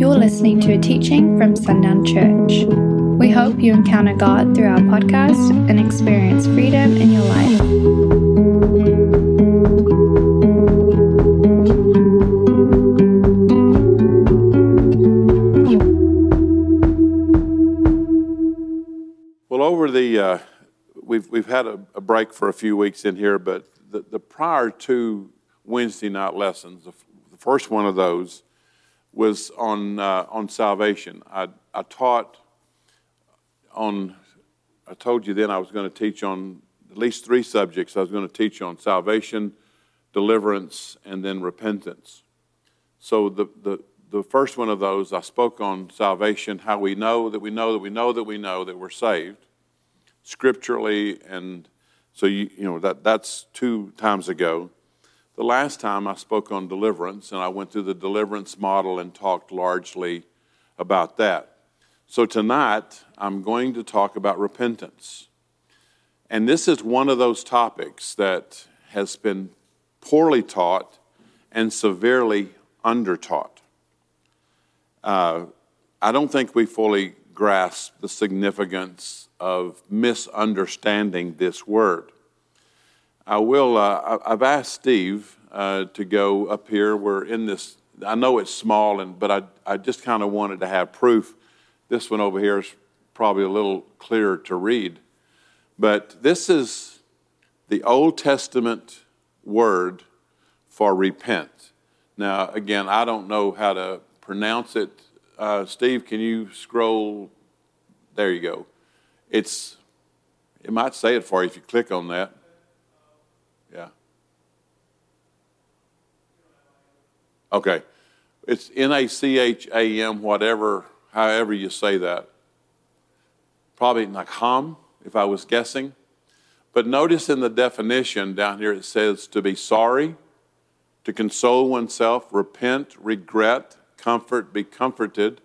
You're listening to a teaching from Sundown Church. We hope you encounter God through our podcast and experience freedom in your life. Well, over the uh, we've we've had a, a break for a few weeks in here, but the, the prior two Wednesday night lessons, the, the first one of those was on uh, on salvation. I I taught on. I told you then I was going to teach on at least three subjects. I was going to teach on salvation, deliverance, and then repentance. So the, the, the first one of those, I spoke on salvation, how we know that we know that we know that we know that we're saved, scripturally, and so you, you know that that's two times ago. The last time I spoke on deliverance, and I went through the deliverance model and talked largely about that. So tonight I'm going to talk about repentance. And this is one of those topics that has been poorly taught and severely undertaught. Uh, I don't think we fully grasp the significance of misunderstanding this word. I will. Uh, I've asked Steve uh, to go up here. We're in this. I know it's small, and but I I just kind of wanted to have proof. This one over here is probably a little clearer to read, but this is the Old Testament word for repent. Now, again, I don't know how to pronounce it. Uh, Steve, can you scroll? There you go. It's. It might say it for you if you click on that. Okay. It's N A C H A M, whatever, however you say that. Probably Nakham, if I was guessing. But notice in the definition down here it says to be sorry, to console oneself, repent, regret, comfort, be comforted.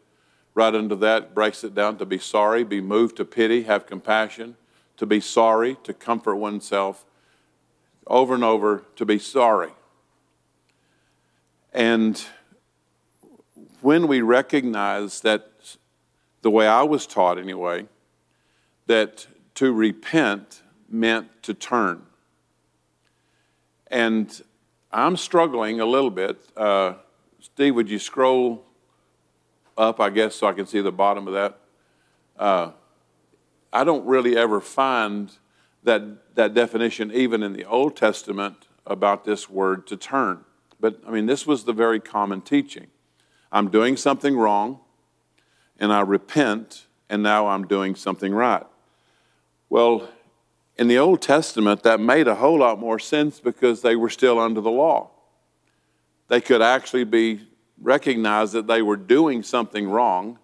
Right under that breaks it down to be sorry, be moved to pity, have compassion, to be sorry, to comfort oneself, over and over, to be sorry. And when we recognize that, the way I was taught anyway, that to repent meant to turn. And I'm struggling a little bit. Uh, Steve, would you scroll up, I guess, so I can see the bottom of that? Uh, I don't really ever find that, that definition, even in the Old Testament, about this word to turn. But I mean, this was the very common teaching. I'm doing something wrong, and I repent, and now I'm doing something right. Well, in the Old Testament, that made a whole lot more sense because they were still under the law. They could actually be recognized that they were doing something wrong,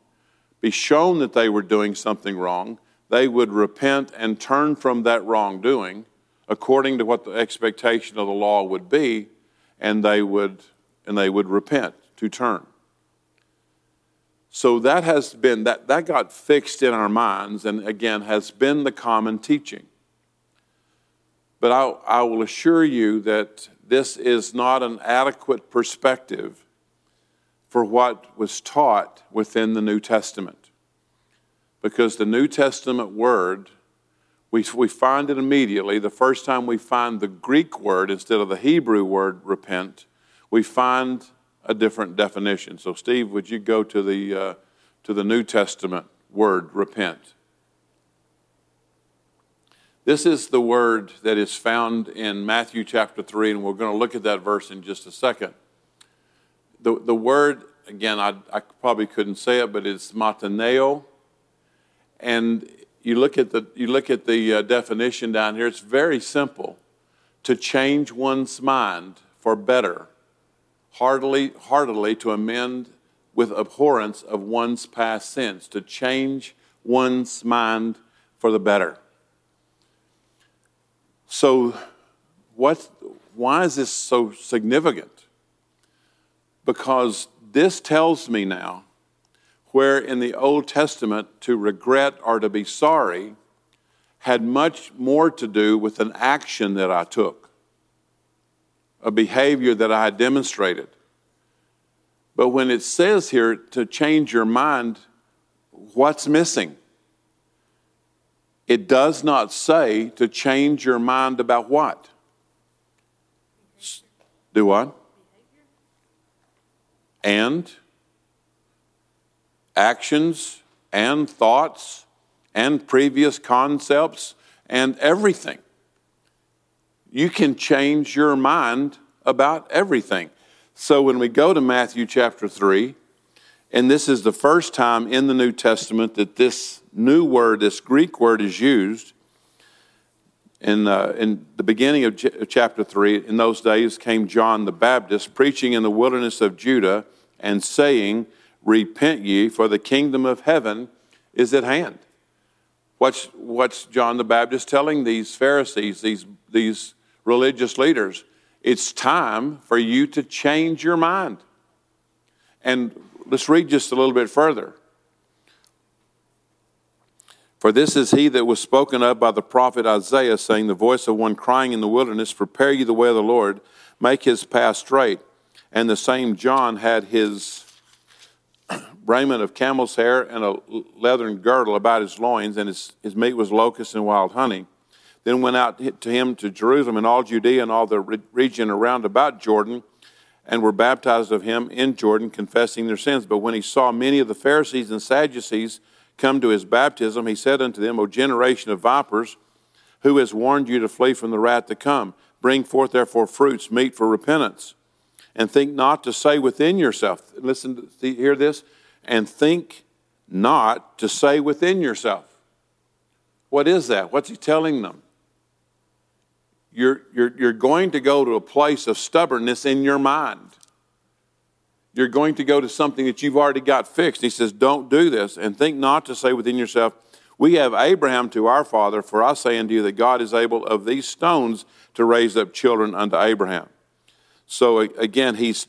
be shown that they were doing something wrong. They would repent and turn from that wrongdoing according to what the expectation of the law would be, and they would and they would repent to turn. So that has been that that got fixed in our minds and again has been the common teaching. But I, I will assure you that this is not an adequate perspective for what was taught within the New Testament. Because the New Testament word, we, we find it immediately. The first time we find the Greek word instead of the Hebrew word repent, we find a different definition. So, Steve, would you go to the, uh, to the New Testament word repent? This is the word that is found in Matthew chapter 3, and we're going to look at that verse in just a second. The, the word, again, I, I probably couldn't say it, but it's mataneo. And you look at the, you look at the uh, definition down here, it's very simple to change one's mind for better, heartily, heartily to amend with abhorrence of one's past sins, to change one's mind for the better. So, what, why is this so significant? Because this tells me now where in the Old Testament to regret or to be sorry had much more to do with an action that I took, a behavior that I demonstrated. But when it says here to change your mind, what's missing? It does not say to change your mind about what? Do what? And actions and thoughts and previous concepts and everything. You can change your mind about everything. So when we go to Matthew chapter 3, and this is the first time in the New Testament that this new word, this Greek word, is used. In, uh, in the beginning of ch- chapter 3, in those days came John the Baptist, preaching in the wilderness of Judah and saying, Repent ye, for the kingdom of heaven is at hand. What's, what's John the Baptist telling these Pharisees, these, these religious leaders? It's time for you to change your mind. And let's read just a little bit further. For this is he that was spoken of by the prophet Isaiah, saying, The voice of one crying in the wilderness, Prepare ye the way of the Lord, make his path straight. And the same John had his raiment of camel's hair and a leathern girdle about his loins, and his, his meat was locusts and wild honey. Then went out to him to Jerusalem and all Judea and all the region around about Jordan, and were baptized of him in Jordan, confessing their sins. But when he saw many of the Pharisees and Sadducees come to his baptism, he said unto them, O generation of vipers, who has warned you to flee from the wrath to come? Bring forth therefore fruits meet for repentance. And think not to say within yourself, listen, hear this, and think not to say within yourself. What is that? What's he telling them? You're, you're, you're going to go to a place of stubbornness in your mind. You're going to go to something that you've already got fixed. He says, Don't do this, and think not to say within yourself, We have Abraham to our father, for I say unto you that God is able of these stones to raise up children unto Abraham. So again, he's,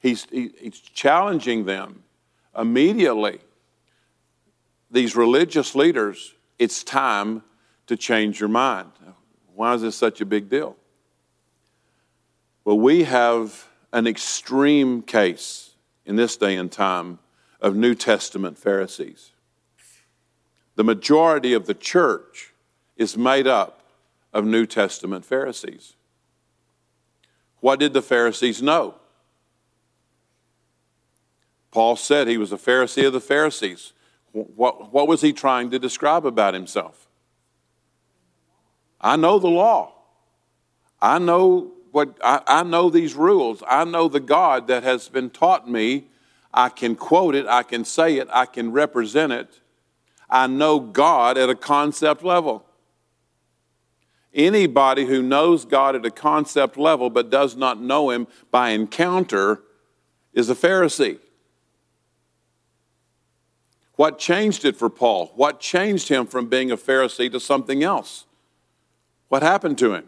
he's, he's challenging them immediately. These religious leaders, it's time to change your mind. Why is this such a big deal? Well, we have an extreme case in this day and time of New Testament Pharisees. The majority of the church is made up of New Testament Pharisees. What did the Pharisees know? Paul said he was a Pharisee of the Pharisees. What, what was he trying to describe about himself? I know the law. I know what I, I, know these rules. I know the God that has been taught me. I can quote it, I can say it, I can represent it. I know God at a concept level. Anybody who knows God at a concept level but does not know Him by encounter is a Pharisee. What changed it for Paul? What changed him from being a Pharisee to something else? What happened to him?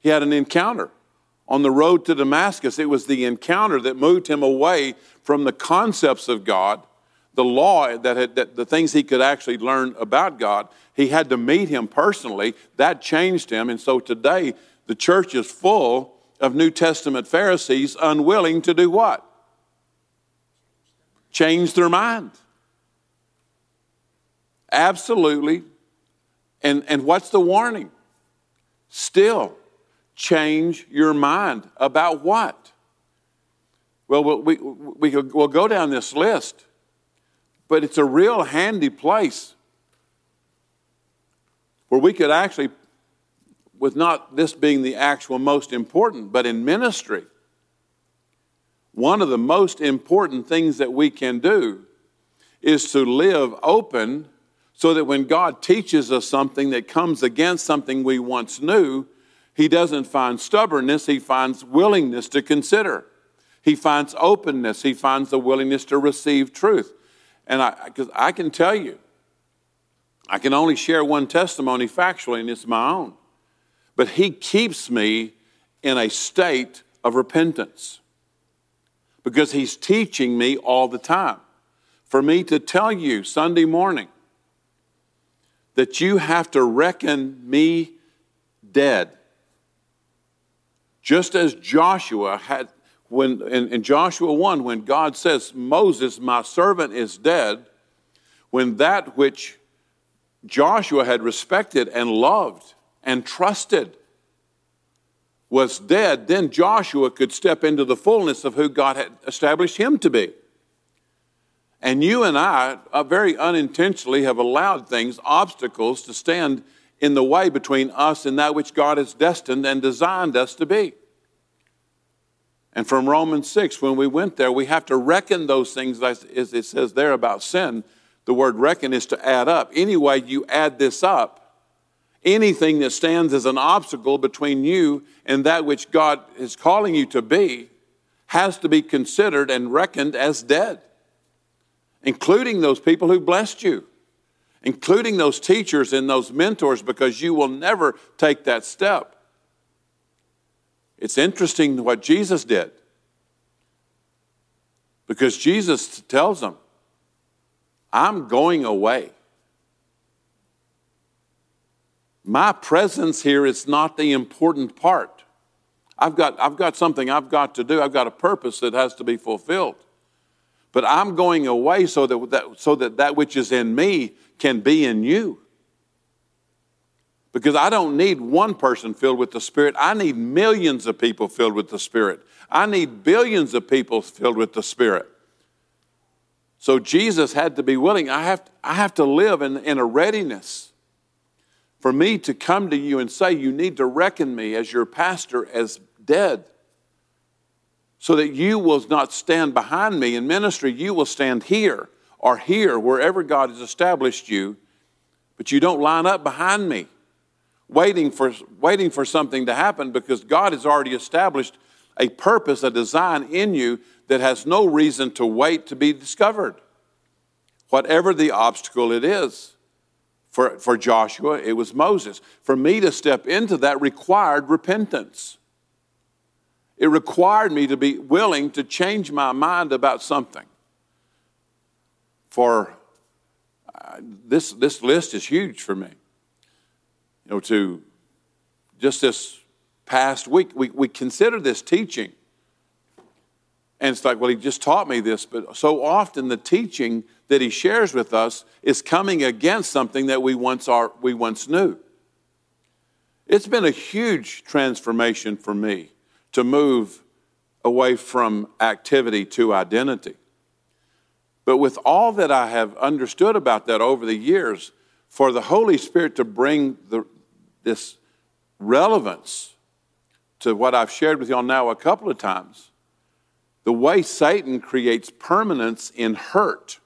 He had an encounter on the road to Damascus. It was the encounter that moved him away from the concepts of God, the law, that, had, that the things he could actually learn about God. He had to meet him personally. That changed him. And so today, the church is full of New Testament Pharisees unwilling to do what? Change their mind. Absolutely and, and what's the warning? Still, change your mind about what? Well, we, we, we'll go down this list, but it's a real handy place where we could actually, with not this being the actual most important, but in ministry, one of the most important things that we can do is to live open so that when God teaches us something that comes against something we once knew, He doesn't find stubbornness, He finds willingness to consider. He finds openness, He finds the willingness to receive truth. And I, because I can tell you, I can only share one testimony factually, and it's my own. But He keeps me in a state of repentance because He's teaching me all the time. For me to tell you Sunday morning, that you have to reckon me dead. Just as Joshua had, when in, in Joshua 1, when God says, Moses, my servant, is dead, when that which Joshua had respected and loved and trusted was dead, then Joshua could step into the fullness of who God had established him to be. And you and I, uh, very unintentionally, have allowed things, obstacles, to stand in the way between us and that which God has destined and designed us to be. And from Romans 6, when we went there, we have to reckon those things, as it says there about sin. The word reckon is to add up. Anyway, you add this up, anything that stands as an obstacle between you and that which God is calling you to be has to be considered and reckoned as dead, including those people who blessed you, including those teachers and those mentors, because you will never take that step. It's interesting what Jesus did. Because Jesus tells them, I'm going away. My presence here is not the important part. I've got, I've got something I've got to do. I've got a purpose that has to be fulfilled. But I'm going away so that, that, so that that which is in me can be in you. Because I don't need one person filled with the Spirit. I need millions of people filled with the Spirit. I need billions of people filled with the Spirit. So Jesus had to be willing. I have, I have to live in, in a readiness for me to come to you and say, You need to reckon me as your pastor as dead. So that you will not stand behind me in ministry, you will stand here or here, wherever God has established you, but you don't line up behind me waiting for, waiting for something to happen because God has already established a purpose, a design in you that has no reason to wait to be discovered. Whatever the obstacle it is. For, for Joshua, it was Moses. For me to step into that required repentance. It required me to be willing to change my mind about something. For uh, this, this list is huge for me know, to just this past week, we, we consider this teaching. And it's like, well, he just taught me this, but so often the teaching that he shares with us is coming against something that we once, are, we once knew. It's been a huge transformation for me to move away from activity to identity. But with all that I have understood about that over the years, for the Holy Spirit to bring the, this relevance to what I've shared with y'all now a couple of times. The way Satan creates permanence in hurt.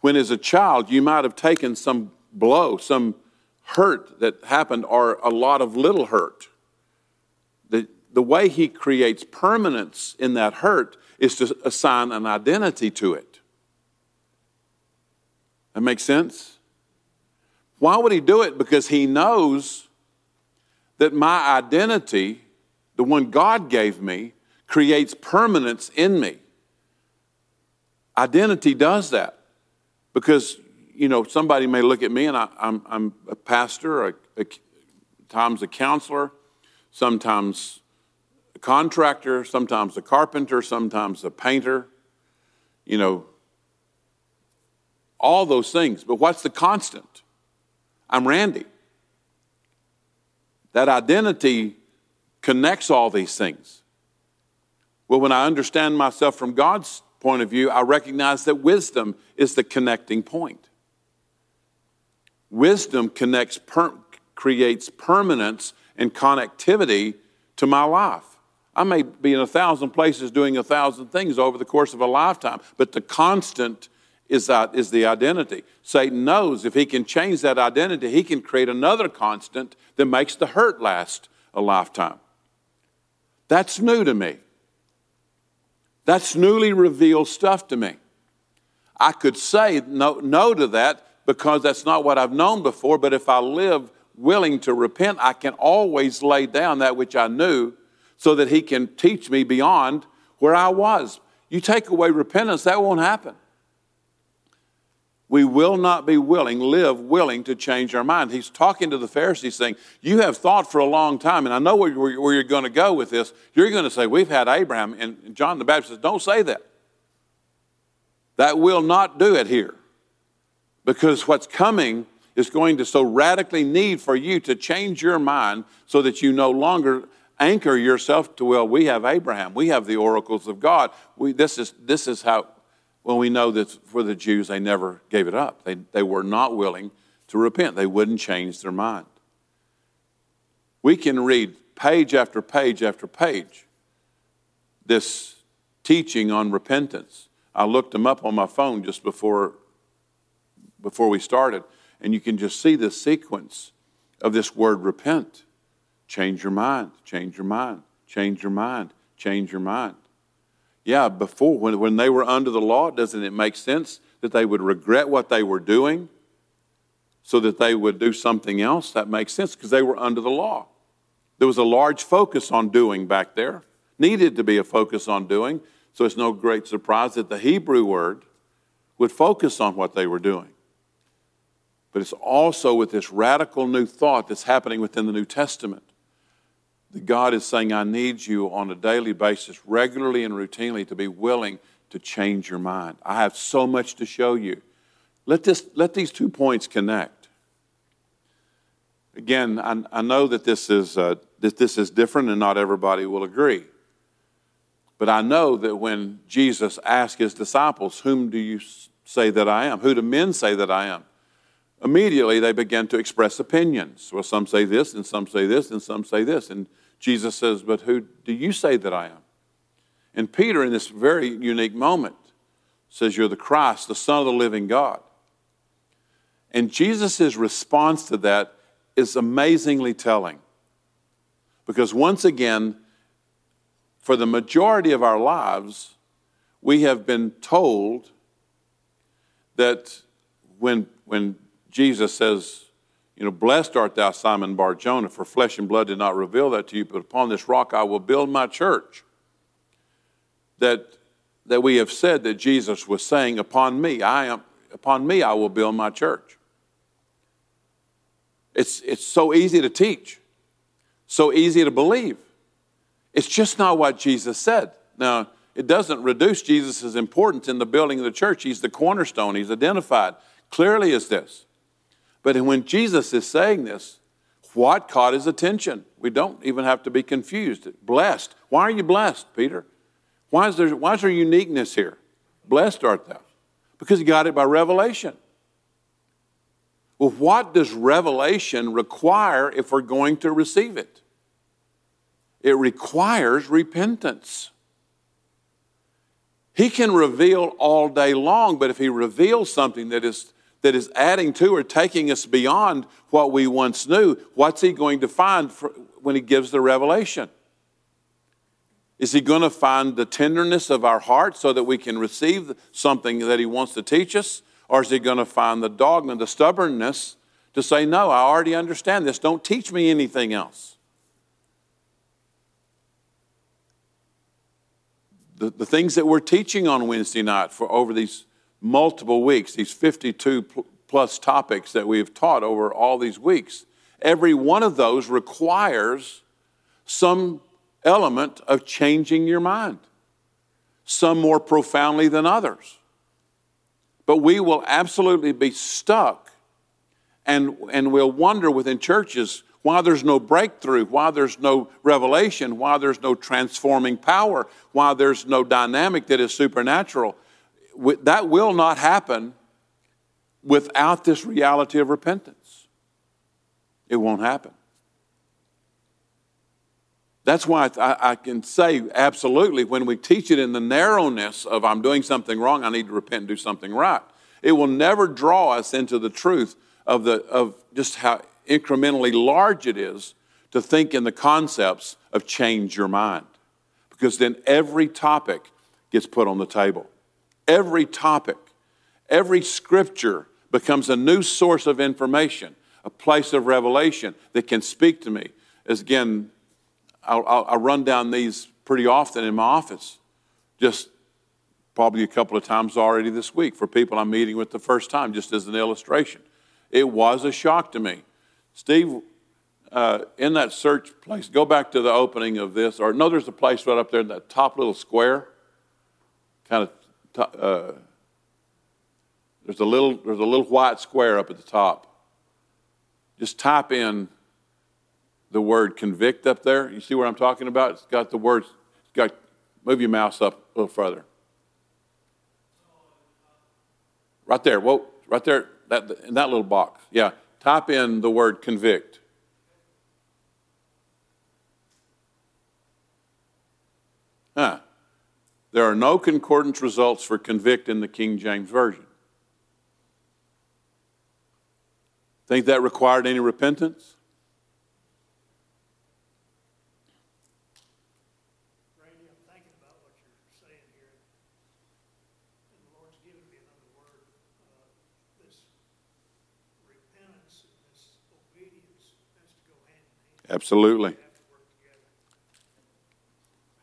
When, as a child, you might have taken some blow, some hurt that happened, or a lot of little hurt. The, the way he creates permanence in that hurt is to assign an identity to it. That makes sense? Why would he do it? Because he knows that my identity, the one God gave me, creates permanence in me. Identity does that. Because, you know, somebody may look at me and I, am a pastor, a, a, times a counselor, sometimes a contractor, sometimes a carpenter, sometimes a painter, you know, all those things. But what's the constant? I'm Randy. That identity connects all these things. Well, when I understand myself from God's point of view, I recognize that wisdom is the connecting point. Wisdom connects, per- creates permanence and connectivity to my life. I may be in a thousand places doing a thousand things over the course of a lifetime, but the constant is, that, is the identity. Satan knows if he can change that identity, he can create another constant that makes the hurt last a lifetime. That's new to me. That's newly revealed stuff to me. I could say no, no to that because that's not what I've known before, but if I live willing to repent, I can always lay down that which I knew so that He can teach me beyond where I was. You take away repentance, that won't happen We will not be willing, live willing to change our mind. He's talking to the Pharisees saying, You have thought for a long time, and I know where, where you're going to go with this. You're going to say, We've had Abraham. And John the Baptist says, Don't say that. That will not do it here. Because what's coming is going to so radically need for you to change your mind so that you no longer anchor yourself to, well, we have Abraham, we have the oracles of God. We, this, is, this is how, well, we know that for the Jews, they never gave it up. They, they were not willing to repent, they wouldn't change their mind. We can read page after page after page this teaching on repentance. I looked them up on my phone just before, before we started, and you can just see the sequence of this word repent. Change your mind, change your mind, change your mind, change your mind. Yeah, before, when, when they were under the law, doesn't it make sense that they would regret what they were doing so that they would do something else? That makes sense because they were under the law. There was a large focus on doing back there, needed to be a focus on doing. So it's no great surprise that the Hebrew word would focus on what they were doing. But it's also with this radical new thought that's happening within the New Testament that God is saying, I need you on a daily basis, regularly and routinely, to be willing to change your mind. I have so much to show you. Let, this, let these two points connect. Again, I, I know that this, is, uh, that this is different and not everybody will agree. But I know that when Jesus asked his disciples, Whom do you say that I am? Who do men say that I am? Immediately they began to express opinions. Well, some say this, and some say this, and some say this. And Jesus says, But who do you say that I am? And Peter, in this very unique moment, says, You're the Christ, the Son of the living God. And Jesus' response to that is amazingly telling. Because once again, for the majority of our lives, we have been told that when, when Jesus says, you know, blessed art thou, Simon Bar Jonah, for flesh and blood did not reveal that to you, but upon this rock I will build my church. That, that we have said that Jesus was saying, Upon me, I am upon me I will build my church. It's, it's so easy to teach, so easy to believe. It's just not what Jesus said. Now, it doesn't reduce Jesus' importance in the building of the church. He's the cornerstone, he's identified clearly as this. But when Jesus is saying this, what caught his attention? We don't even have to be confused. Blessed. Why are you blessed, Peter? Why is there, why is there uniqueness here? Blessed art thou. Because he got it by revelation. Well, what does revelation require if we're going to receive it? it requires repentance. He can reveal all day long, but if he reveals something that is, that is adding to or taking us beyond what we once knew, what's he going to find for, when he gives the revelation? Is he going to find the tenderness of our heart so that we can receive something that he wants to teach us? Or is he going to find the dogma, the stubbornness to say, No, I already understand this. Don't teach me anything else? the, the things that we're teaching on Wednesday night for over these multiple weeks, these 52 plus topics that we've taught over all these weeks, every one of those requires some element of changing your mind, some more profoundly than others. But we will absolutely be stuck and, and we'll wonder within churches why there's no breakthrough, why there's no revelation, why there's no transforming power, why there's no dynamic that is supernatural. That will not happen without this reality of repentance. It won't happen. That's why I, can say absolutely when we teach it in the narrowness of I'm doing something wrong, I need to repent and do something right. It will never draw us into the truth of, the, of just how incrementally large it is to think in the concepts of change your mind. Because then every topic gets put on the table. Every topic, every scripture becomes a new source of information, a place of revelation that can speak to me. As again, I'll, I'll, I'll run down these pretty often in my office. Just probably a couple of times already this week for people I'm meeting with the first time, just as an illustration. It was a shock to me. Steve, uh, in that search place, go back to the opening of this, or no, there's a place right up there in that top little square. Kind of, uh, there's a little, there's a little white square up at the top. Just type in the word convict up there. You see what I'm talking about? It's got the words. It's got. Move your mouse up a little further. Right there. Whoa, right there. That in that little box. Yeah. Type in the word convict. Huh. There are no concordance results for convict in the King James Version. Think that required any repentance? Randy, I'm thinking about what you're saying here. And the Lord's given me another word. Uh, this repentance and this obedience has to go hand in hand. Absolutely. They have to work together.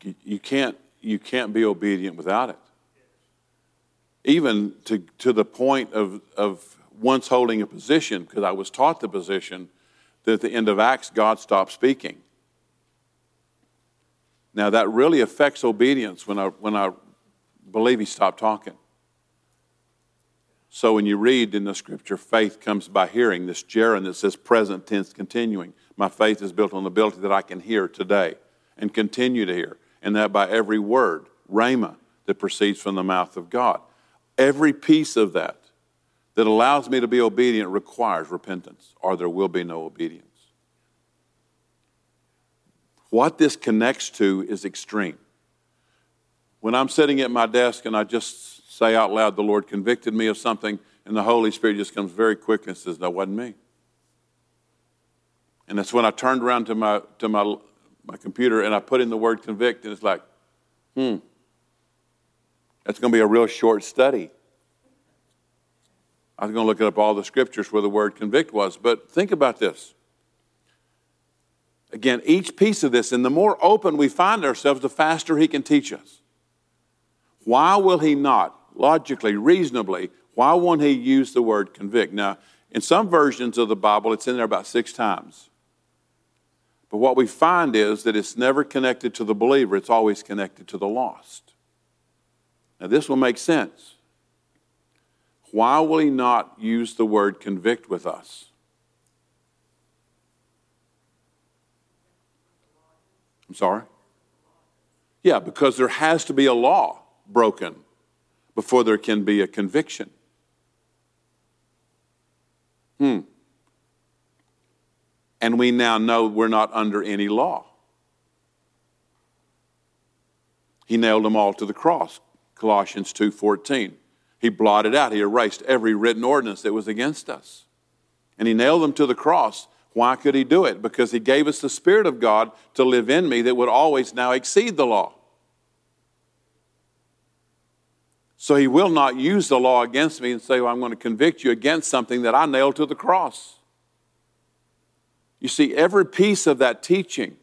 You, you can't you can't be obedient without it. Even to, to the point of, of once holding a position, because I was taught the position that at the end of Acts, God stopped speaking. Now, that really affects obedience when I, when I believe He stopped talking. So, when you read in the scripture, faith comes by hearing, this gerund that says present tense continuing. My faith is built on the ability that I can hear today and continue to hear, and that by every word, rhema, that proceeds from the mouth of God. Every piece of that that allows me to be obedient requires repentance, or there will be no obedience. What this connects to is extreme. When I'm sitting at my desk and I just say out loud, the Lord convicted me of something, and the Holy Spirit just comes very quick and says, That wasn't me. And that's when I turned around to my, to my, my computer and I put in the word convict, and it's like, hmm, that's going to be a real short study. I was going to look up all the scriptures where the word convict was, but think about this. Again, each piece of this, and the more open we find ourselves, the faster he can teach us. Why will he not, logically, reasonably, why won't he use the word convict? Now, in some versions of the Bible, it's in there about six times. But what we find is that it's never connected to the believer, it's always connected to the lost. Now, this will make sense. Why will he not use the word convict with us? I'm sorry? Yeah, because there has to be a law broken before there can be a conviction. Hmm. And we now know we're not under any law. He nailed them all to the cross. Colossians 2:14. He blotted out, he erased every written ordinance that was against us. And he nailed them to the cross. Why could he do it? Because he gave us the Spirit of God to live in me that would always now exceed the law. So he will not use the law against me and say, well, I'm going to convict you against something that I nailed to the cross. You see, every piece of that teaching,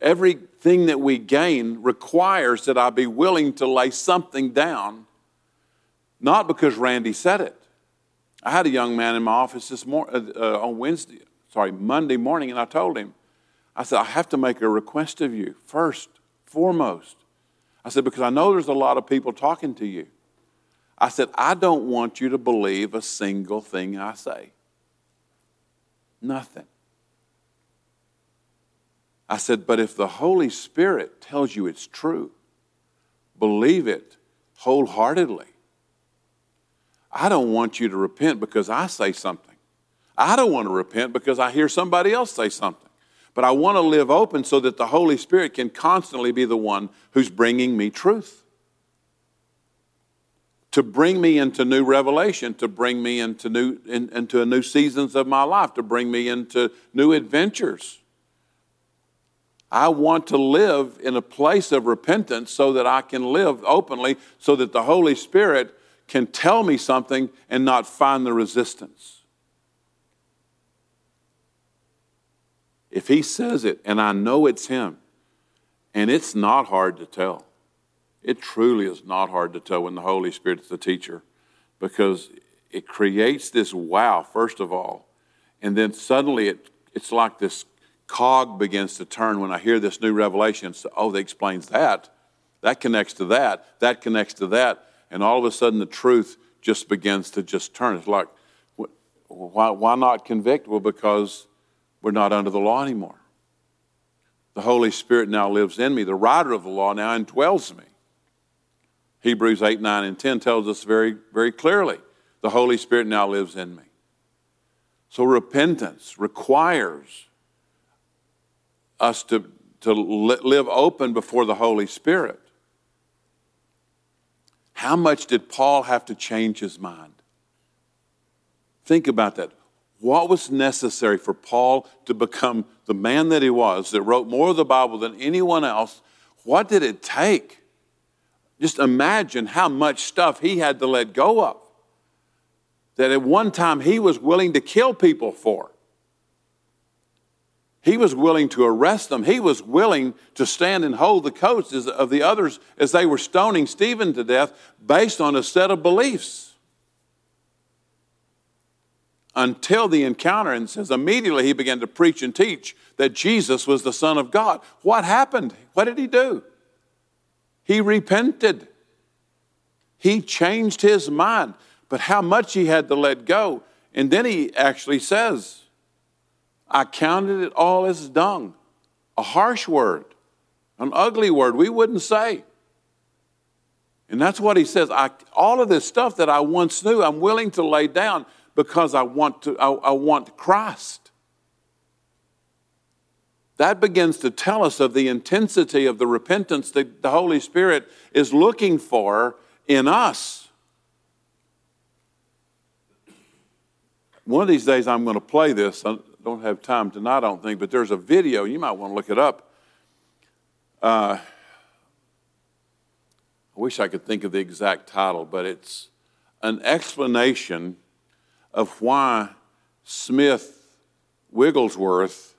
everything that we gain requires that I be willing to lay something down, not because Randy said it. I had a young man in my office this morning uh, on Wednesday, sorry, Monday morning, and I told him, I said, I have to make a request of you first, foremost. I said, because I know there's a lot of people talking to you. I said, I don't want you to believe a single thing I say. Nothing. I said, but if the Holy Spirit tells you it's true, believe it wholeheartedly. I don't want you to repent because I say something. I don't want to repent because I hear somebody else say something. But I want to live open so that the Holy Spirit can constantly be the one who's bringing me truth. To bring me into new revelation, to bring me into new in, into new seasons of my life, to bring me into new adventures. I want to live in a place of repentance so that I can live openly, so that the Holy Spirit can tell me something and not find the resistance. If He says it and I know it's Him, and it's not hard to tell, It truly is not hard to tell when the Holy Spirit's the teacher because it creates this wow, first of all, and then suddenly it, it's like this cog begins to turn when I hear this new revelation. So, oh, that explains that. That connects to that. That connects to that. And all of a sudden, the truth just begins to just turn. It's like, why, why not convict? Well, because we're not under the law anymore. The Holy Spirit now lives in me. The writer of the law now indwells me. Hebrews 8, 9, and 10 tells us very, very clearly the Holy Spirit now lives in me. So repentance requires us to, to live open before the Holy Spirit. How much did Paul have to change his mind? Think about that. What was necessary for Paul to become the man that he was, that wrote more of the Bible than anyone else? What did it take? Just imagine how much stuff he had to let go of that at one time he was willing to kill people for. He was willing to arrest them. He was willing to stand and hold the coats of the others as they were stoning Stephen to death based on a set of beliefs. Until the encounter, and says immediately he began to preach and teach that Jesus was the Son of God. What happened? What did he do? He repented. He changed his mind, but how much he had to let go. And then he actually says, I counted it all as dung, a harsh word, an ugly word we wouldn't say. And that's what he says. I, all of this stuff that I once knew, I'm willing to lay down because I want, to, I, I want Christ. That begins to tell us of the intensity of the repentance that the Holy Spirit is looking for in us. One of these days, I'm going to play this. Don't have time tonight, I don't think, but there's a video. You might want to look it up. Uh, I wish I could think of the exact title, but it's an explanation of why Smith Wigglesworth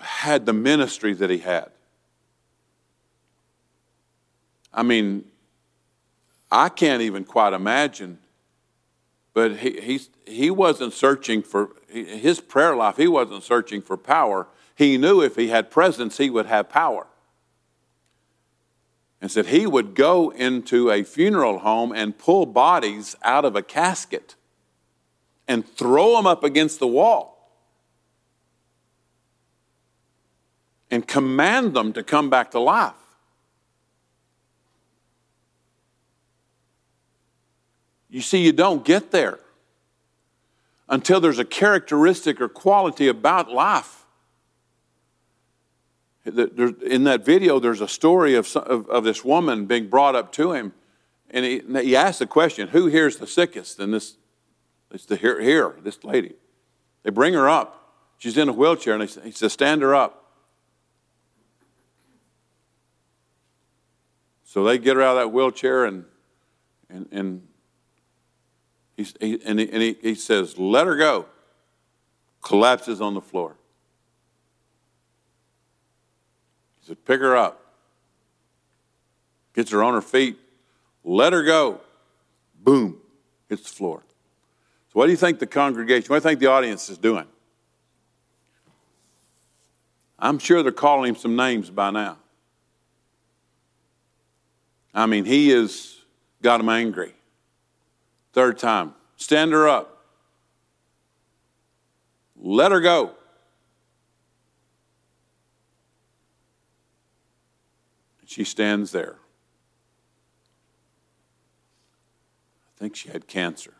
had the ministry that he had. I mean, I can't even quite imagine, but he, he, he wasn't searching for his prayer life, he wasn't searching for power. He knew if he had presence, he would have power. And said he would go into a funeral home and pull bodies out of a casket and throw them up against the wall and command them to come back to life. You see, you don't get there until there's a characteristic or quality about life. In that video, there's a story of, of, of this woman being brought up to him, and he, he asked the question, Who here's the sickest? And this, it's the here, here, this lady. They bring her up. She's in a wheelchair, and he says, Stand her up. So they get her out of that wheelchair, and, and, and, he, and, he, and he, he says, Let her go. Collapses on the floor. He said, Pick her up. Gets her on her feet. Let her go. Boom. Hits the floor. So, what do you think the congregation, what do you think the audience is doing? I'm sure they're calling him some names by now. I mean, he has got him angry. Third time, stand her up. Let her go. She stands there. I think she had cancer.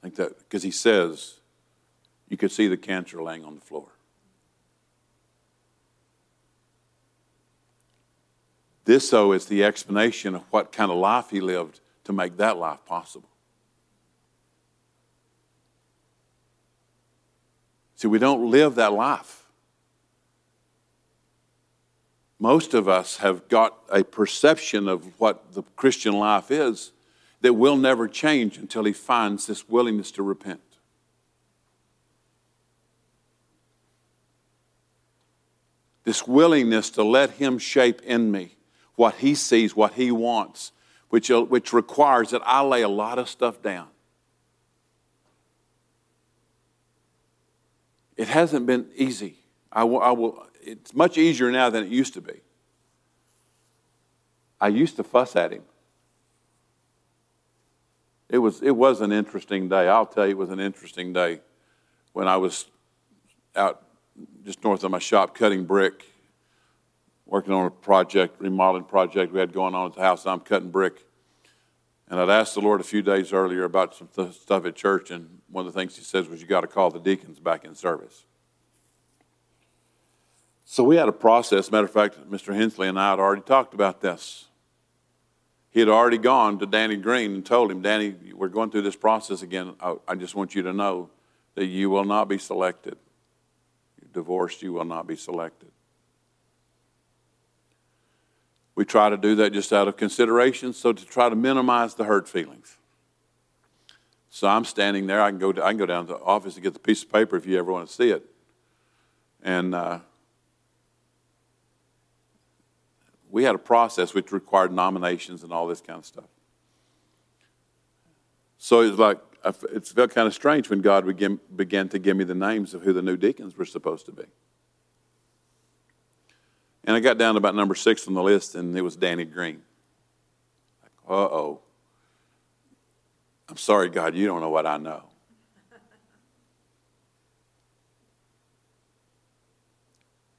I think that because he says you could see the cancer laying on the floor. This, though, is the explanation of what kind of life he lived to make that life possible. See, we don't live that life. Most of us have got a perception of what the Christian life is that will never change until he finds this willingness to repent. This willingness to let him shape in me what He sees, what He wants, which, which requires that I lay a lot of stuff down. It hasn't been easy. I will, I will, it's much easier now than it used to be. I used to fuss at him. It was, it was an interesting day. I'll tell you, it was an interesting day when I was out just north of my shop cutting brick, working on a project, remodeling project we had going on at the house. I'm cutting brick. And I'd asked the Lord a few days earlier about some th- stuff at church, and one of the things He says was, You got to call the deacons back in service. So we had a process. Matter of fact, Mr. Hensley and I had already talked about this. He had already gone to Danny Green and told him, Danny, we're going through this process again. I, I just want you to know that you will not be selected. You're divorced, you will not be selected. We try to do that just out of consideration, so to try to minimize the hurt feelings. So I'm standing there. I can go. To, I can go down to the office and get the piece of paper if you ever want to see it. And uh, we had a process which required nominations and all this kind of stuff. So it was like it felt kind of strange when God began, began to give me the names of who the new deacons were supposed to be. And I got down to about number six on the list, and it was Danny Green. Like, uh oh. I'm sorry, God, you don't know what I know.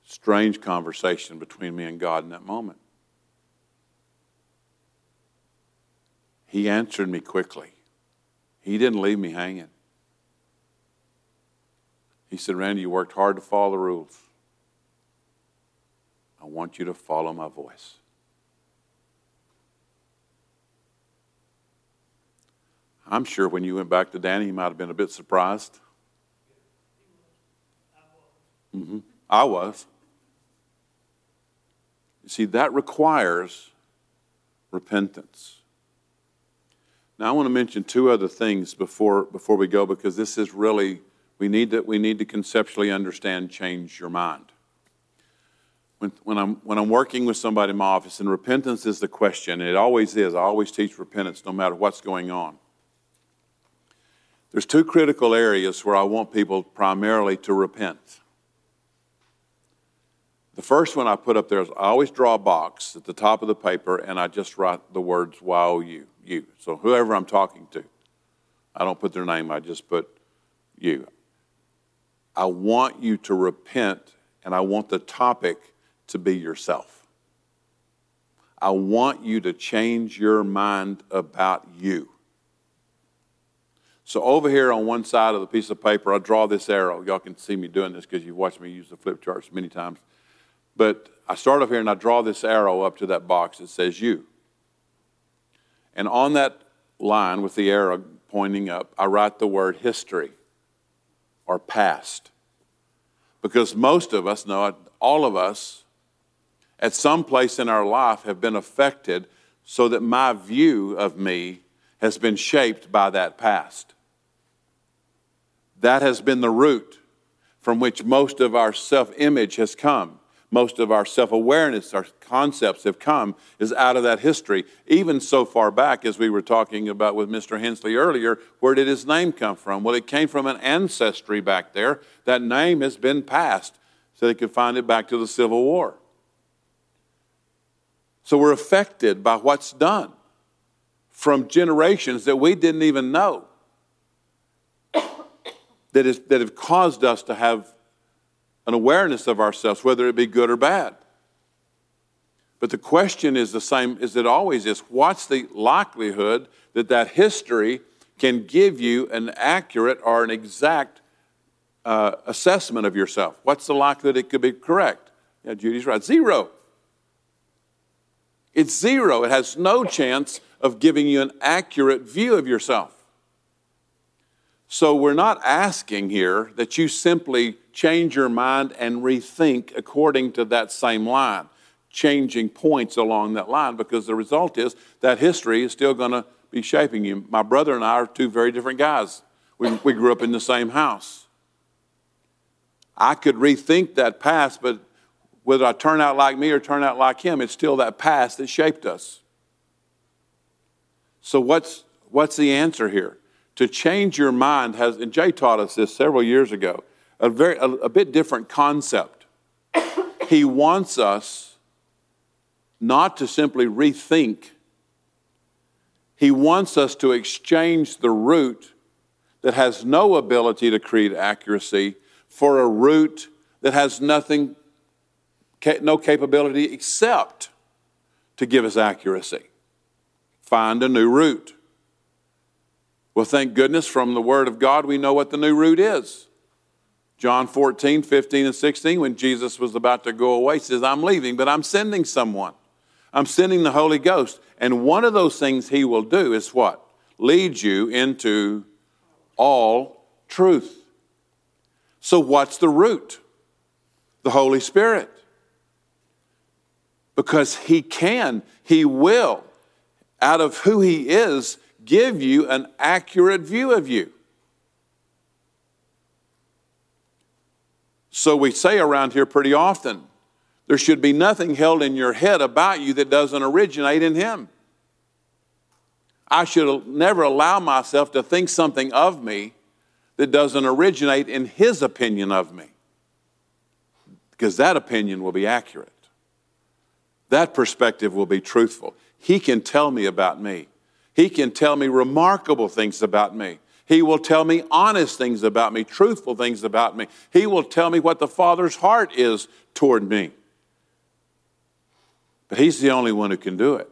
Strange conversation between me and God in that moment. He answered me quickly. He didn't leave me hanging. He said, Randy, you worked hard to follow the rules. Want you to follow my voice. I'm sure when you went back to Danny, he might have been a bit surprised. Mm-hmm. I was. You see, that requires repentance. Now, I want to mention two other things before, before we go because this is really, we need, to, we need to conceptually understand change your mind when, when, I'm, when I'm working with somebody in my office, and repentance is the question, it always is. I always teach repentance no matter what's going on. There's two critical areas where I want people primarily to repent. The first one I put up there is I always draw a box at the top of the paper and I just write the words you, you. So whoever I'm talking to, I don't put their name, I just put you. I want you to repent and I want the topic to be yourself. I want you to change your mind about you. So, over here on one side of the piece of paper, I draw this arrow. Y'all can see me doing this because you've watched me use the flip charts many times. But I start off here and I draw this arrow up to that box that says you. And on that line with the arrow pointing up, I write the word history or past. Because most of us, no, all of us, at some place in our life have been affected so that my view of me has been shaped by that past. That has been the root from which most of our self image has come. Most of our self awareness, our concepts have come, is out of that history. Even so far back as we were talking about with Mr. Hensley earlier, where did his name come from? Well, it came from an ancestry back there. That name has been passed so they could find it back to the Civil War. So we're affected by what's done from generations that we didn't even know that, is, that have caused us to have an awareness of ourselves, whether it be good or bad. But the question is the same as it always is what's the likelihood that that history can give you an accurate or an exact uh, assessment of yourself? What's the likelihood it could be correct? Yeah, Judy's right. Zero. It's zero. It has no chance of giving you an accurate view of yourself. So we're not asking here that you simply change your mind and rethink according to that same line, changing points along that line, because the result is that history is still going to be shaping you. My brother and I are two very different guys. We, we grew up in the same house. I could rethink that past, but whether I turn out like me or turn out like him, it's still that past that shaped us. So, what's, what's the answer here? To change your mind has, and Jay taught us this several years ago, a, very, a, a bit different concept. he wants us not to simply rethink, he wants us to exchange the root that has no ability to create accuracy for a root that has nothing, no capability except to give us accuracy. Find a new root. Well, thank goodness from the Word of God we know what the new root is. John 14, 15, and 16, when Jesus was about to go away, says, I'm leaving, but I'm sending someone. I'm sending the Holy Ghost. And one of those things he will do is what? Lead you into all truth. So, what's the root? The Holy Spirit. Because He can, He will, out of who He is, give you an accurate view of you. So, we say around here pretty often there should be nothing held in your head about you that doesn't originate in Him. I should never allow myself to think something of me that doesn't originate in his opinion of me. Because that opinion will be accurate. That perspective will be truthful. He can tell me about me. He can tell me remarkable things about me. He will tell me honest things about me, truthful things about me. He will tell me what the Father's heart is toward me. But He's the only one who can do it.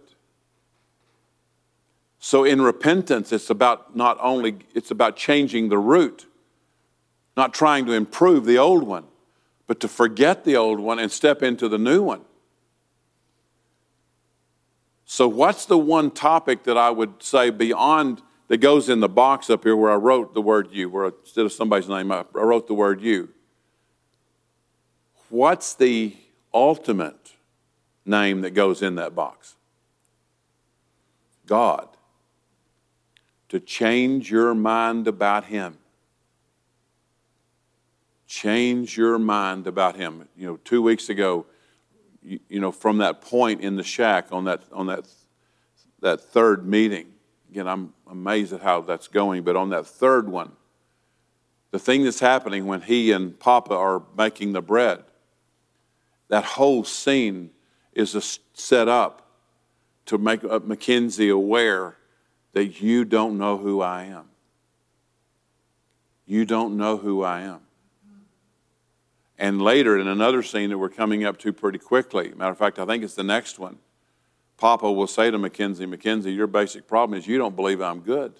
So in repentance, it's about not only, it's about changing the root, not trying to improve the old one, but to forget the old one and step into the new one. So, what's the one topic that I would say beyond that goes in the box up here where I wrote the word you, where instead of somebody's name, I wrote the word you? What's the ultimate name that goes in that box? God to change your mind about Him. Change your mind about Him. You know, two weeks ago, you, you know, from that point in the shack on that, on that, that third meeting, again, I'm amazed at how that's going, but on that third one, the thing that's happening when he and Papa are making the bread, that whole scene is set up to make uh, Mackenzie aware that you don't know who I am. You don't know who I am. And later, in another scene that we're coming up to pretty quickly, matter of fact, I think it's the next one, Papa will say to Mackenzie, Mackenzie, your basic problem is you don't believe I'm good.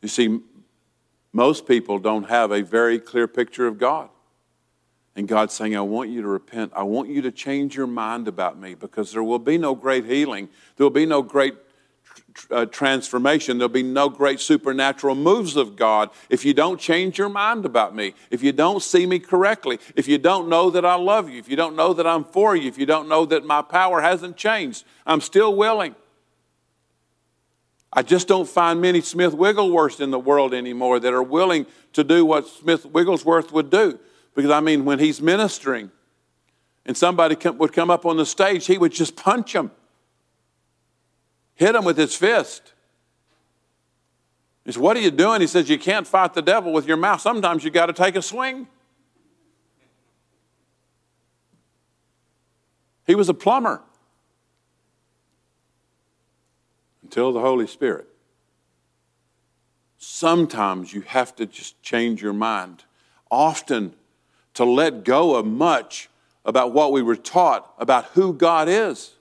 You see, most people don't have a very clear picture of God. And God's saying, I want you to repent. I want you to change your mind about me because there will be no great healing. There will be no great uh, transformation. There'll be no great supernatural moves of God if you don't change your mind about me, if you don't see me correctly, if you don't know that I love you, if you don't know that I'm for you, if you don't know that my power hasn't changed. I'm still willing. I just don't find many Smith Wigglesworths in the world anymore that are willing to do what Smith Wigglesworth would do. Because, I mean, when he's ministering and somebody come, would come up on the stage, he would just punch him, hit him with his fist. He says, What are you doing? He says, You can't fight the devil with your mouth. Sometimes you got to take a swing. He was a plumber until the Holy Spirit. Sometimes you have to just change your mind. Often to let go of much about what we were taught about who God is.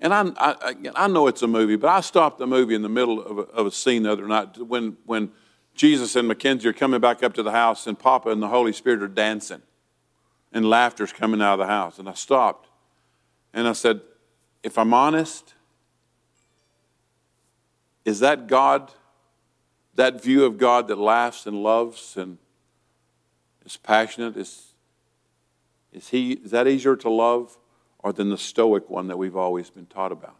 And I, I, I know it's a movie, but I stopped the movie in the middle of a, of a scene the other night when, when Jesus and Mackenzie are coming back up to the house, and Papa and the Holy Spirit are dancing, and laughter's coming out of the house. And I stopped, and I said, If I'm honest, is that God, that view of God that laughs and loves and is passionate? Is, is, he, is that easier to love or than the stoic one that we've always been taught about?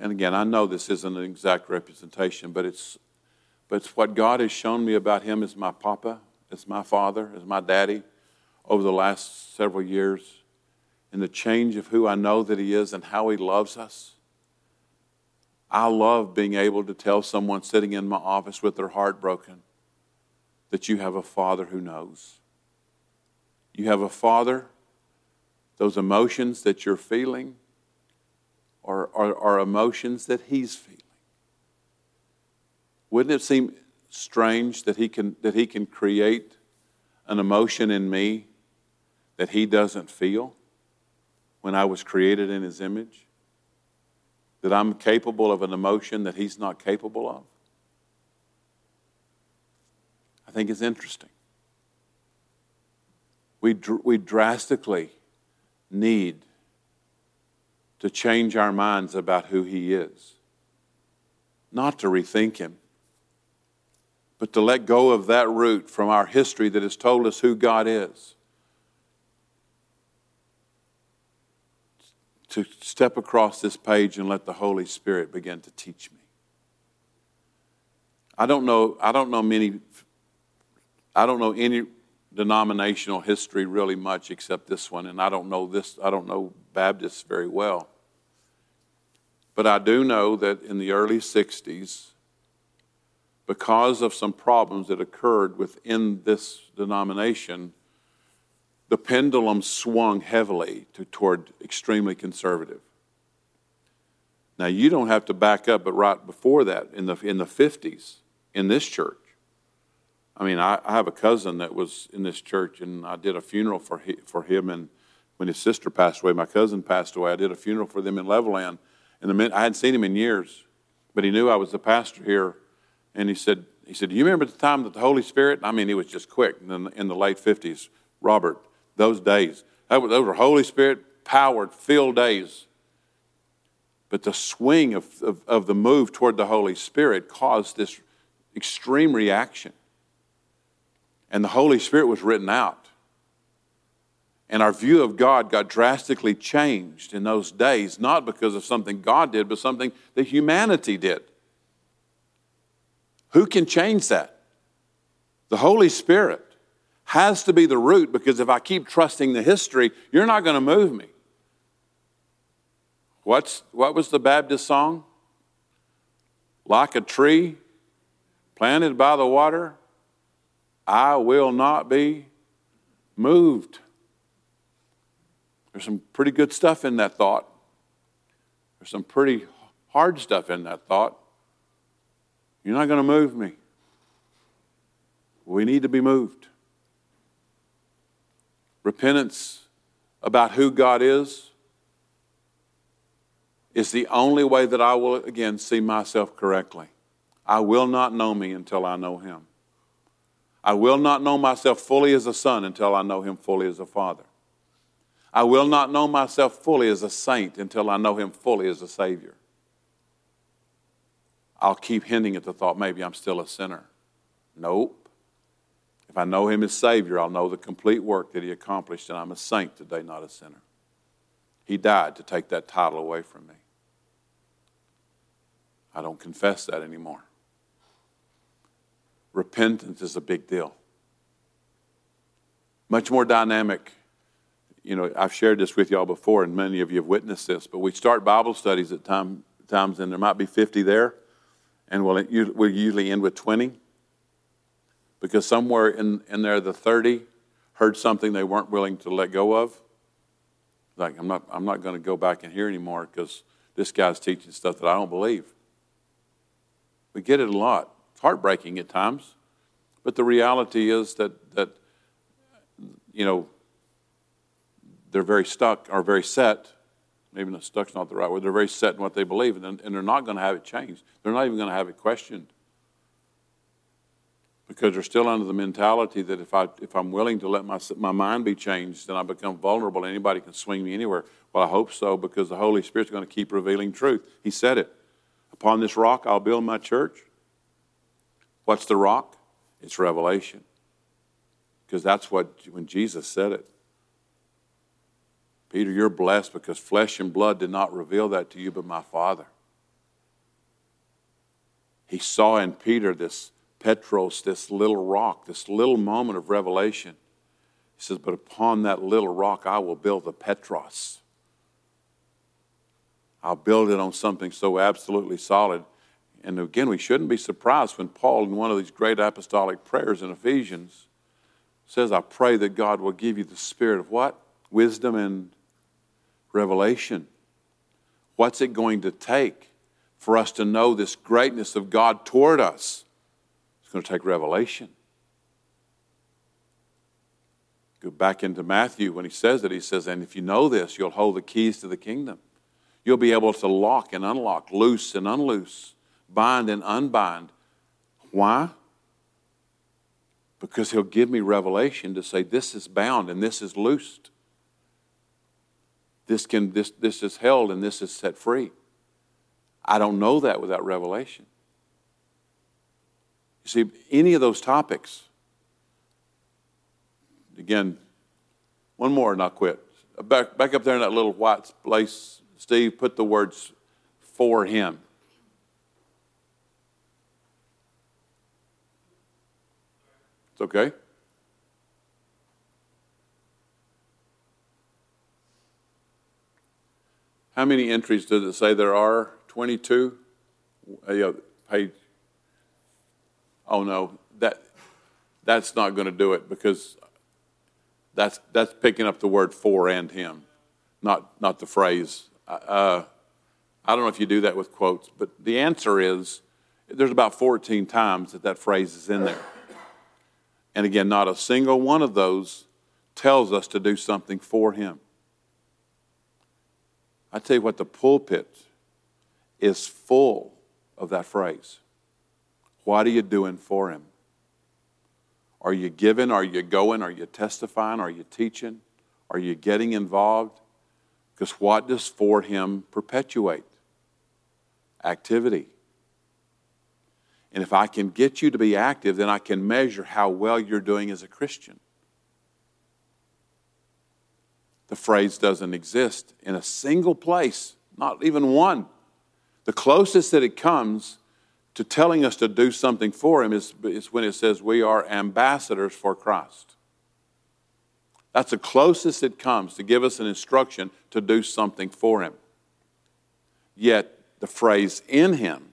and again, I know this isn't an exact representation, but it's, but it's what God has shown me about him as my papa, as my father, as my daddy over the last several years, and the change of who I know that he is and how he loves us. I love being able to tell someone sitting in my office with their heart broken that you have a father who knows. You have a father, those emotions that you're feeling are, are, are emotions that he's feeling. Wouldn't it seem strange that he can, that he can create an emotion in me that he doesn't feel when I was created in his image? That I'm capable of an emotion that he's not capable of? I think it's interesting. We, dr- we drastically need to change our minds about who He is. Not to rethink Him, but to let go of that root from our history that has told us who God is. To step across this page and let the Holy Spirit begin to teach me. I don't know, I don't know many, I don't know any denominational history really much except this one, and I don't know this, I don't know Baptists very well. But I do know that in the early 60s, because of some problems that occurred within this denomination, the pendulum swung heavily to, toward extremely conservative. Now, you don't have to back up, but right before that, in the, in the 50s, in this church, I mean, I, I have a cousin that was in this church, and I did a funeral for, he, for him. And when his sister passed away, my cousin passed away, I did a funeral for them in Levelland. And the I hadn't seen him in years, but he knew I was the pastor here. And he said, he said, Do you remember the time that the Holy Spirit? I mean, it was just quick in the, in the late 50s. Robert, those days, was, those were Holy Spirit powered, filled days. But the swing of, of, of the move toward the Holy Spirit caused this extreme reaction. And the Holy Spirit was written out. And our view of God got drastically changed in those days, not because of something God did, but something that humanity did. Who can change that? The Holy Spirit has to be the root because if I keep trusting the history, you're not going to move me. What's, what was the Baptist song? Like a tree planted by the water, I will not be moved. There's some pretty good stuff in that thought. There's some pretty hard stuff in that thought. You're not going to move me. We need to be moved. Repentance about who God is is the only way that I will again see myself correctly. I will not know me until I know Him. I will not know myself fully as a son until I know Him fully as a father. I will not know myself fully as a saint until I know him fully as a Savior. I'll keep hinting at the thought maybe I'm still a sinner. Nope. If I know him as Savior, I'll know the complete work that he accomplished, and I'm a saint today, not a sinner. He died to take that title away from me. I don't confess that anymore. Repentance is a big deal. Much more dynamic you know, I've shared this with y'all before, and many of you have witnessed this, but we start Bible studies at time, times, and there might be 50 there, and we'll, we'll usually end with 20. Because somewhere in, in there, the 30 heard something they weren't willing to let go of. Like, I'm not, I'm not going to go back in here anymore because this guy's teaching stuff that I don't believe. We get it a lot. Heartbreaking at times. But the reality is that, that you know, they're very stuck or very set. Maybe not stuck's not the right word. They're very set in what they believe, and, and they're not going to have it changed. They're not even going to have it questioned because they're still under the mentality that if, I, if I'm willing to let my, my mind be changed, then I become vulnerable. Anybody can swing me anywhere. Well, I hope so because the Holy Spirit's going to keep revealing truth. He said it. Upon this rock, I'll build my church. What's the rock? It's revelation. Because that's what, when Jesus said it, Peter, you're blessed because flesh and blood did not reveal that to you, but my Father. he saw in Peter this Petros, this little rock, this little moment of revelation. He says, But upon that little rock I will build the Petros. I'll build it on something so absolutely solid. And again, we shouldn't be surprised when Paul, in one of these great apostolic prayers in Ephesians, says, I pray that God will give you the spirit of what? Wisdom and revelation. What's it going to take for us to know this greatness of God toward us? It's going to take revelation. Go back into Matthew when he says that. He says, And if you know this, you'll hold the keys to the kingdom. You'll be able to lock and unlock, loose and unloose, bind and unbind. Why? Because he'll give me revelation to say, This is bound and this is loosed. This, can, this, this is held and this is set free. I don't know that without revelation. You see, any of those topics, again, one more and I'll quit. Back, back up there in that little white place, Steve, put the words for him. It's okay? How many entries does it say there are? 22? Uh, yeah, page. Oh no, that that's not going to do it because that's that's picking up the word for and him, not not the phrase. Uh, I don't know if you do that with quotes, but the answer is there's about 14 times that that phrase is in there. And again, not a single one of those tells us to do something for him. I tell you what, the pulpit is full of that phrase. What are you doing for him? Are you giving? Are you going? Are you testifying? Are you teaching? Are you getting involved? Because what does for him perpetuate? Activity. And if I can get you to be active, then I can measure how well you're doing as a Christian the phrase doesn't exist in a single place, not even one. The closest that it comes to telling us to do something for Him is, is when it says we are ambassadors for Christ. That's the closest it comes to give us an instruction to do something for Him. Yet, the phrase in Him,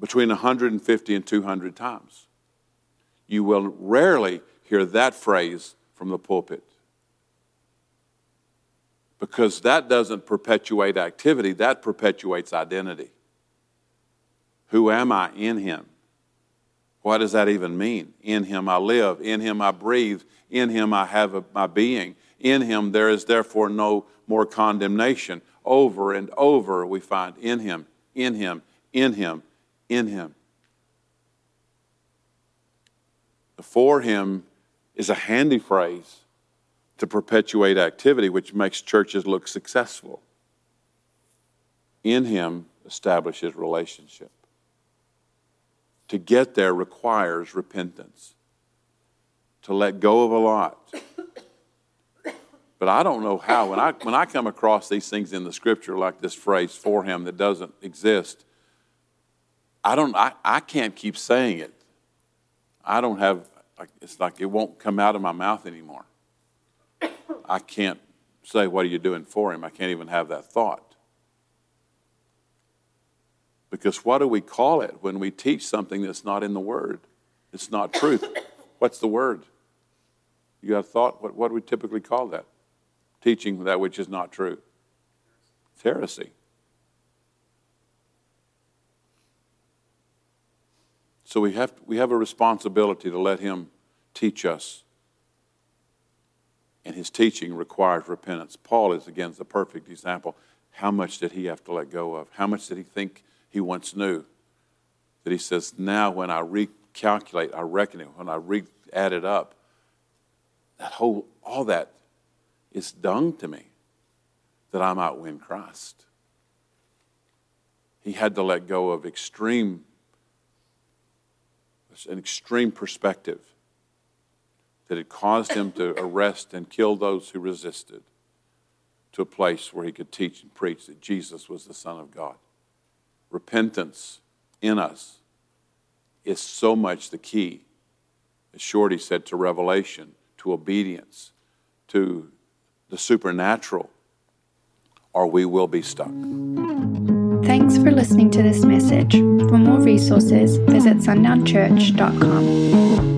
between 150 and 200 times. You will rarely hear that phrase from the pulpit because that doesn't perpetuate activity, that perpetuates identity. Who am I in Him? What does that even mean? In Him I live, in Him I breathe, in Him I have my being. In Him there is therefore no more condemnation. Over and over we find in Him, in Him, in Him, in Him. The for Him is a handy phrase to perpetuate activity, which makes churches look successful. In Him establishes relationship. To get there requires repentance, to let go of a lot. But I don't know how. When I, when I come across these things in the scripture, like this phrase for him that doesn't exist, I, don't, I, I can't keep saying it. I don't have, it's like it won't come out of my mouth anymore. I can't say, What are you doing for him? I can't even have that thought. Because what do we call it when we teach something that's not in the Word? It's not truth. What's the Word? You have thought? What, what do we typically call that? Teaching that which is not true. It's heresy. So we have, we have a responsibility to let Him teach us and his teaching requires repentance. Paul is, again, the perfect example. How much did he have to let go of? How much did he think he once knew? That he says, now when I recalculate, I reckon it, when I re- add it up, that whole, all that is dung to me that I might win Christ. He had to let go of extreme, an extreme perspective that had caused him to arrest and kill those who resisted to a place where he could teach and preach that Jesus was the Son of God. repentance in us is so much the key, as Shorty said, to revelation, to obedience, to the supernatural, or we will be stuck. Thanks for listening to this message. For more resources, visit sundownchurch.com.